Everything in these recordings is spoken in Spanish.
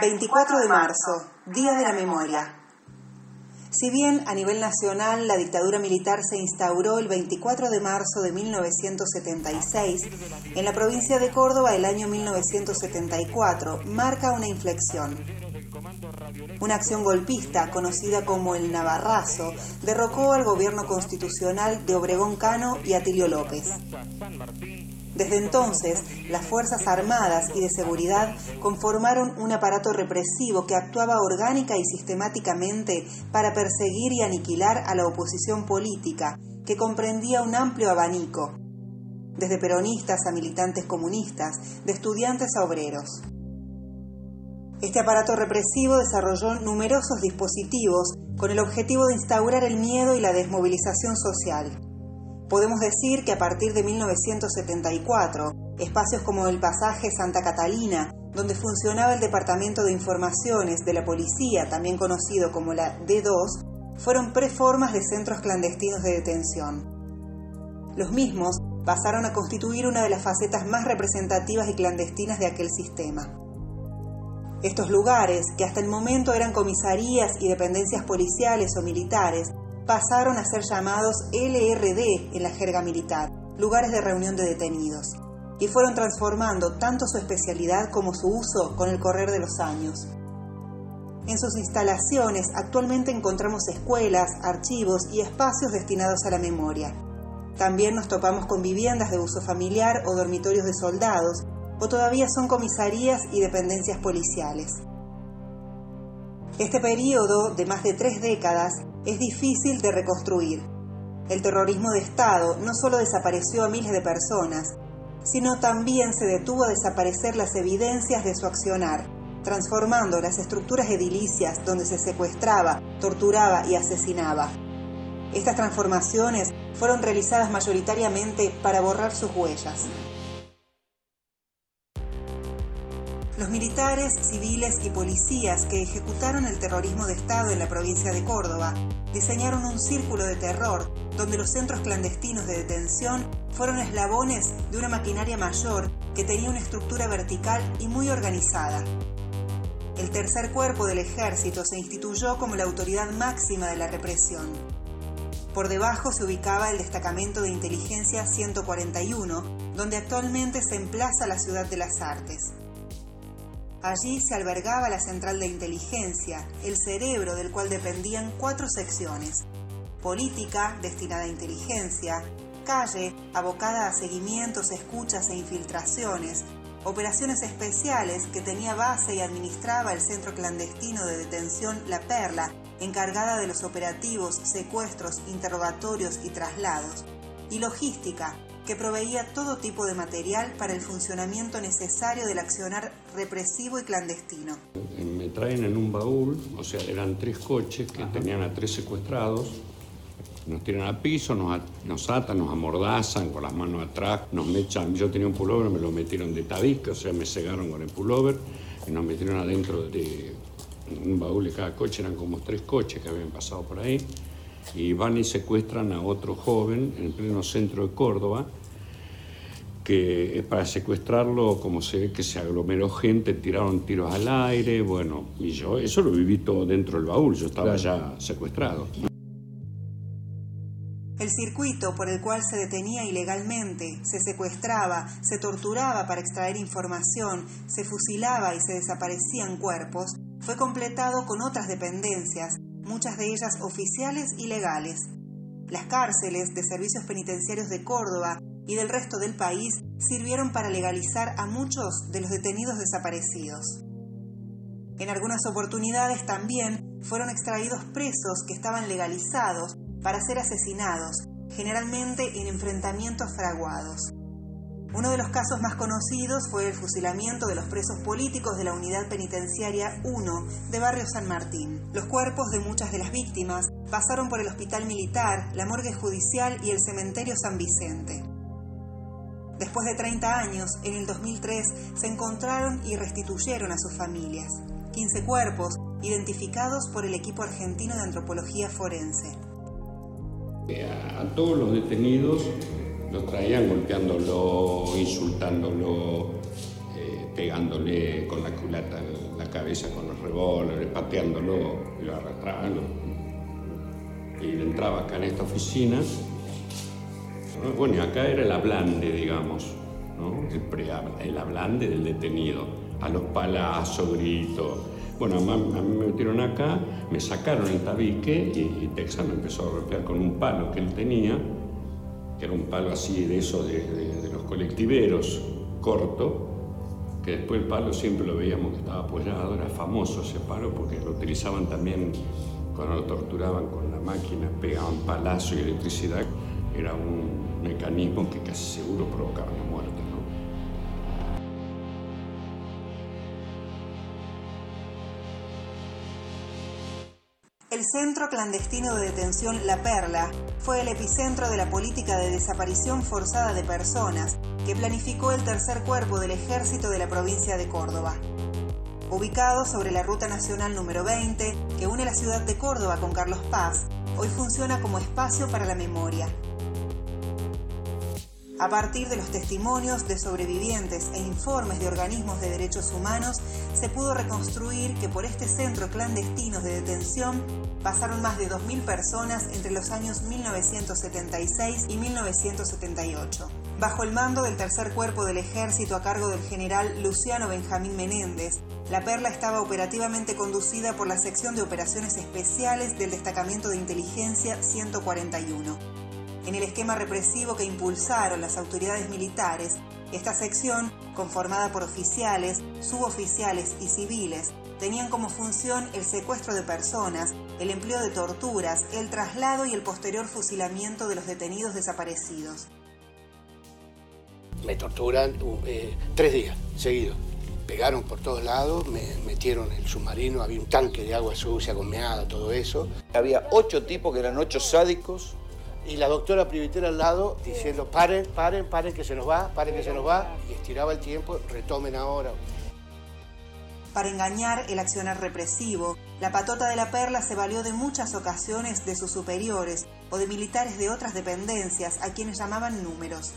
24 de marzo, Día de la Memoria. Si bien a nivel nacional la dictadura militar se instauró el 24 de marzo de 1976, en la provincia de Córdoba el año 1974 marca una inflexión. Una acción golpista, conocida como el Navarrazo, derrocó al gobierno constitucional de Obregón Cano y Atilio López. Desde entonces, las Fuerzas Armadas y de Seguridad conformaron un aparato represivo que actuaba orgánica y sistemáticamente para perseguir y aniquilar a la oposición política, que comprendía un amplio abanico, desde peronistas a militantes comunistas, de estudiantes a obreros. Este aparato represivo desarrolló numerosos dispositivos con el objetivo de instaurar el miedo y la desmovilización social. Podemos decir que a partir de 1974, espacios como el pasaje Santa Catalina, donde funcionaba el Departamento de Informaciones de la Policía, también conocido como la D2, fueron preformas de centros clandestinos de detención. Los mismos pasaron a constituir una de las facetas más representativas y clandestinas de aquel sistema. Estos lugares, que hasta el momento eran comisarías y dependencias policiales o militares, pasaron a ser llamados LRD en la jerga militar, lugares de reunión de detenidos, y fueron transformando tanto su especialidad como su uso con el correr de los años. En sus instalaciones actualmente encontramos escuelas, archivos y espacios destinados a la memoria. También nos topamos con viviendas de uso familiar o dormitorios de soldados, o todavía son comisarías y dependencias policiales. Este periodo de más de tres décadas es difícil de reconstruir. El terrorismo de Estado no solo desapareció a miles de personas, sino también se detuvo a desaparecer las evidencias de su accionar, transformando las estructuras edilicias donde se secuestraba, torturaba y asesinaba. Estas transformaciones fueron realizadas mayoritariamente para borrar sus huellas. Los militares, civiles y policías que ejecutaron el terrorismo de Estado en la provincia de Córdoba diseñaron un círculo de terror donde los centros clandestinos de detención fueron eslabones de una maquinaria mayor que tenía una estructura vertical y muy organizada. El tercer cuerpo del ejército se instituyó como la autoridad máxima de la represión. Por debajo se ubicaba el destacamento de inteligencia 141, donde actualmente se emplaza la ciudad de las artes. Allí se albergaba la central de inteligencia, el cerebro del cual dependían cuatro secciones. Política, destinada a inteligencia, calle, abocada a seguimientos, escuchas e infiltraciones, operaciones especiales que tenía base y administraba el centro clandestino de detención La Perla, encargada de los operativos, secuestros, interrogatorios y traslados, y logística, que proveía todo tipo de material para el funcionamiento necesario del accionar represivo y clandestino. Me traen en un baúl, o sea, eran tres coches que tenían a tres secuestrados, nos tiran al piso, nos, nos, atan, nos amordazan con las manos atrás, nos echan, yo tenía un pullover, me lo metieron de tabique, o sea, me cegaron con el pullover. Y nos metieron adentro de un baúl de cada coche, eran como tres coches que habían pasado por ahí y van y secuestran a otro joven en el pleno centro de Córdoba, que para secuestrarlo, como se ve que se aglomeró gente, tiraron tiros al aire, bueno, y yo eso lo viví todo dentro del baúl, yo estaba ya secuestrado. El circuito por el cual se detenía ilegalmente, se secuestraba, se torturaba para extraer información, se fusilaba y se desaparecían cuerpos, fue completado con otras dependencias muchas de ellas oficiales y legales. Las cárceles de servicios penitenciarios de Córdoba y del resto del país sirvieron para legalizar a muchos de los detenidos desaparecidos. En algunas oportunidades también fueron extraídos presos que estaban legalizados para ser asesinados, generalmente en enfrentamientos fraguados. Uno de los casos más conocidos fue el fusilamiento de los presos políticos de la Unidad Penitenciaria 1 de Barrio San Martín. Los cuerpos de muchas de las víctimas pasaron por el Hospital Militar, la Morgue Judicial y el Cementerio San Vicente. Después de 30 años, en el 2003, se encontraron y restituyeron a sus familias. 15 cuerpos identificados por el equipo argentino de antropología forense. A todos los detenidos lo traían golpeándolo, insultándolo, eh, pegándole con la culata la cabeza con los revólveres, pateándolo, lo arrastrando. Y entraba acá en esta oficina. Bueno, y acá era el hablande, digamos, ¿no? el, el hablande del detenido, a los palazos, gritos. Bueno, a mí me metieron acá, me sacaron el tabique y, y Texas me empezó a golpear con un palo que él tenía, que era un palo así de esos de, de los colectiveros, corto, que después el palo siempre lo veíamos que estaba apoyado, era famoso ese palo porque lo utilizaban también cuando lo torturaban con la máquina, pegaban palazo y electricidad, era un mecanismo que casi seguro provocaba El centro clandestino de detención La Perla fue el epicentro de la política de desaparición forzada de personas que planificó el tercer cuerpo del ejército de la provincia de Córdoba. Ubicado sobre la Ruta Nacional número 20, que une la ciudad de Córdoba con Carlos Paz, hoy funciona como espacio para la memoria, a partir de los testimonios de sobrevivientes e informes de organismos de derechos humanos, se pudo reconstruir que por este centro clandestino de detención pasaron más de 2.000 personas entre los años 1976 y 1978. Bajo el mando del tercer cuerpo del ejército a cargo del general Luciano Benjamín Menéndez, la Perla estaba operativamente conducida por la sección de operaciones especiales del destacamento de inteligencia 141 en el esquema represivo que impulsaron las autoridades militares, esta sección, conformada por oficiales, suboficiales y civiles, tenían como función el secuestro de personas, el empleo de torturas, el traslado y el posterior fusilamiento de los detenidos desaparecidos. Me torturan eh, tres días seguidos. Pegaron por todos lados, me metieron en el submarino, había un tanque de agua sucia con meada, todo eso. Había ocho tipos que eran ocho sádicos y la doctora Privitera al lado diciendo, paren, paren, paren, que se nos va, paren, que se nos va, y estiraba el tiempo, retomen ahora. Para engañar el accionar represivo, la patota de la perla se valió de muchas ocasiones de sus superiores o de militares de otras dependencias a quienes llamaban números.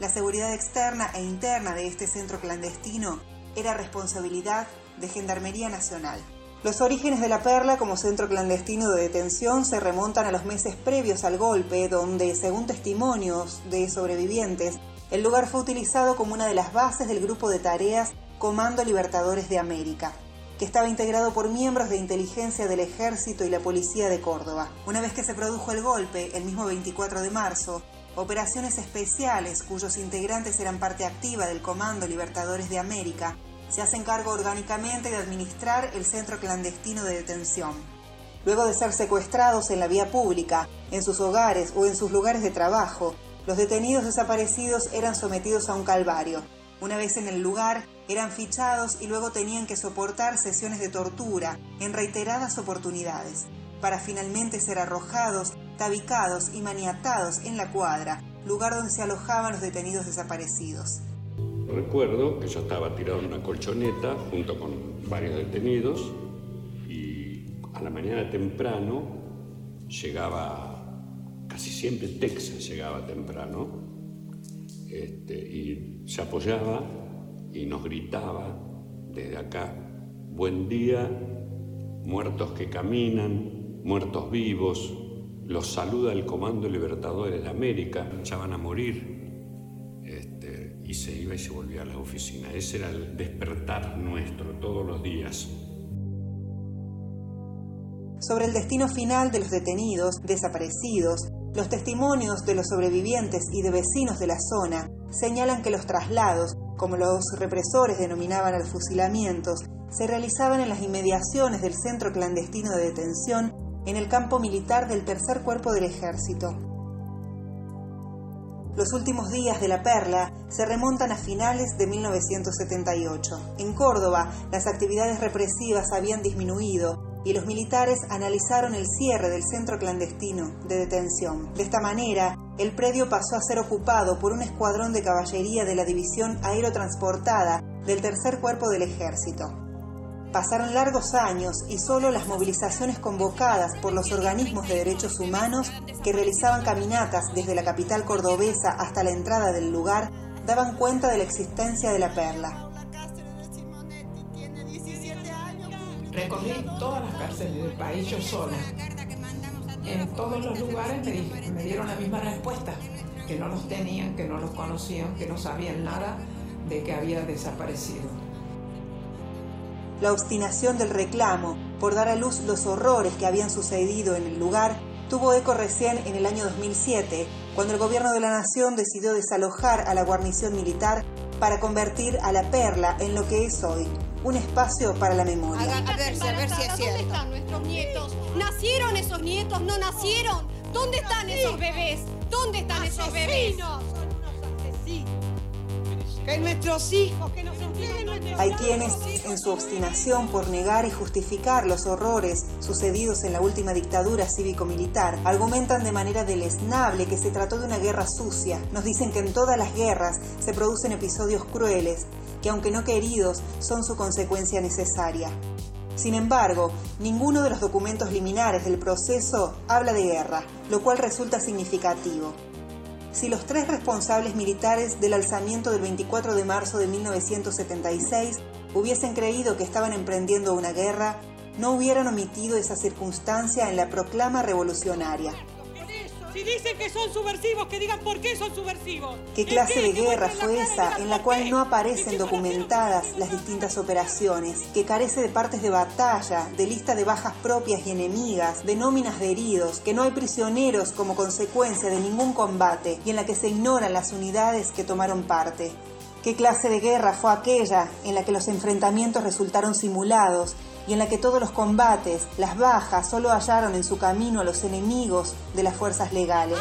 La seguridad externa e interna de este centro clandestino era responsabilidad de Gendarmería Nacional. Los orígenes de la Perla como centro clandestino de detención se remontan a los meses previos al golpe, donde, según testimonios de sobrevivientes, el lugar fue utilizado como una de las bases del grupo de tareas Comando Libertadores de América, que estaba integrado por miembros de inteligencia del Ejército y la Policía de Córdoba. Una vez que se produjo el golpe, el mismo 24 de marzo, operaciones especiales cuyos integrantes eran parte activa del Comando Libertadores de América se hacen cargo orgánicamente de administrar el centro clandestino de detención. Luego de ser secuestrados en la vía pública, en sus hogares o en sus lugares de trabajo, los detenidos desaparecidos eran sometidos a un calvario. Una vez en el lugar, eran fichados y luego tenían que soportar sesiones de tortura en reiteradas oportunidades, para finalmente ser arrojados, tabicados y maniatados en la cuadra, lugar donde se alojaban los detenidos desaparecidos. Recuerdo que yo estaba tirado en una colchoneta junto con varios detenidos y a la mañana temprano llegaba, casi siempre Texas llegaba temprano, este, y se apoyaba y nos gritaba desde acá, buen día, muertos que caminan, muertos vivos, los saluda el Comando Libertadores de América, ya van a morir, se iba y se volvía a la oficina. Ese era el despertar nuestro todos los días. Sobre el destino final de los detenidos, desaparecidos, los testimonios de los sobrevivientes y de vecinos de la zona señalan que los traslados, como los represores denominaban a los fusilamientos, se realizaban en las inmediaciones del centro clandestino de detención en el campo militar del tercer cuerpo del ejército. Los últimos días de la Perla se remontan a finales de 1978. En Córdoba, las actividades represivas habían disminuido y los militares analizaron el cierre del centro clandestino de detención. De esta manera, el predio pasó a ser ocupado por un escuadrón de caballería de la División Aerotransportada del Tercer Cuerpo del Ejército. Pasaron largos años y solo las movilizaciones convocadas por los organismos de derechos humanos que realizaban caminatas desde la capital cordobesa hasta la entrada del lugar daban cuenta de la existencia de la perla. Recorrí todas las cárceles del país yo sola. En todos los lugares me, me dieron la misma respuesta, que no los tenían, que no los conocían, que no sabían nada de que había desaparecido. La obstinación del reclamo por dar a luz los horrores que habían sucedido en el lugar tuvo eco recién en el año 2007, cuando el gobierno de la nación decidió desalojar a la guarnición militar para convertir a la perla en lo que es hoy, un espacio para la memoria. A ver, a ver si es cierto. ¿Dónde están nuestros nietos? ¿Nacieron esos nietos? ¿No nacieron? ¿Dónde están esos bebés? ¿Dónde están esos bebés? Que nuestros hijos, que nos Hay quienes, en su obstinación por negar y justificar los horrores sucedidos en la última dictadura cívico-militar, argumentan de manera deleznable que se trató de una guerra sucia. Nos dicen que en todas las guerras se producen episodios crueles, que aunque no queridos, son su consecuencia necesaria. Sin embargo, ninguno de los documentos liminares del proceso habla de guerra, lo cual resulta significativo si los tres responsables militares del alzamiento del 24 de marzo de 1976 hubiesen creído que estaban emprendiendo una guerra, no hubieran omitido esa circunstancia en la proclama revolucionaria. Si dicen que son subversivos, que digan por qué son subversivos. ¿Qué clase de guerra fue esa en la cual no aparecen documentadas las distintas operaciones, que carece de partes de batalla, de lista de bajas propias y enemigas, de nóminas de heridos, que no hay prisioneros como consecuencia de ningún combate y en la que se ignoran las unidades que tomaron parte? ¿Qué clase de guerra fue aquella en la que los enfrentamientos resultaron simulados y en la que todos los combates, las bajas, solo hallaron en su camino a los enemigos de las fuerzas legales.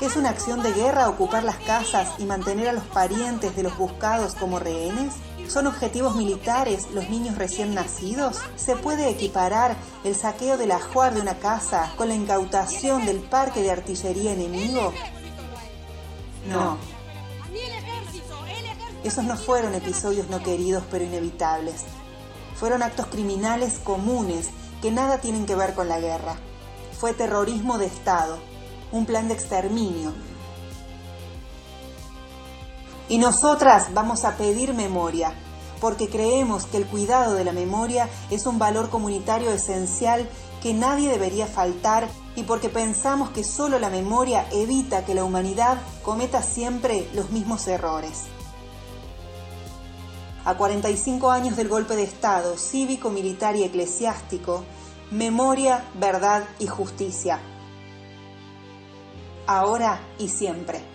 ¿Es una acción de guerra ocupar las casas y mantener a los parientes de los buscados como rehenes? ¿Son objetivos militares los niños recién nacidos? ¿Se puede equiparar el saqueo del ajuar de una casa con la incautación del parque de artillería enemigo? No. Esos no fueron episodios no queridos pero inevitables. Fueron actos criminales comunes que nada tienen que ver con la guerra. Fue terrorismo de Estado, un plan de exterminio. Y nosotras vamos a pedir memoria, porque creemos que el cuidado de la memoria es un valor comunitario esencial que nadie debería faltar y porque pensamos que solo la memoria evita que la humanidad cometa siempre los mismos errores a 45 años del golpe de Estado cívico, militar y eclesiástico, memoria, verdad y justicia. Ahora y siempre.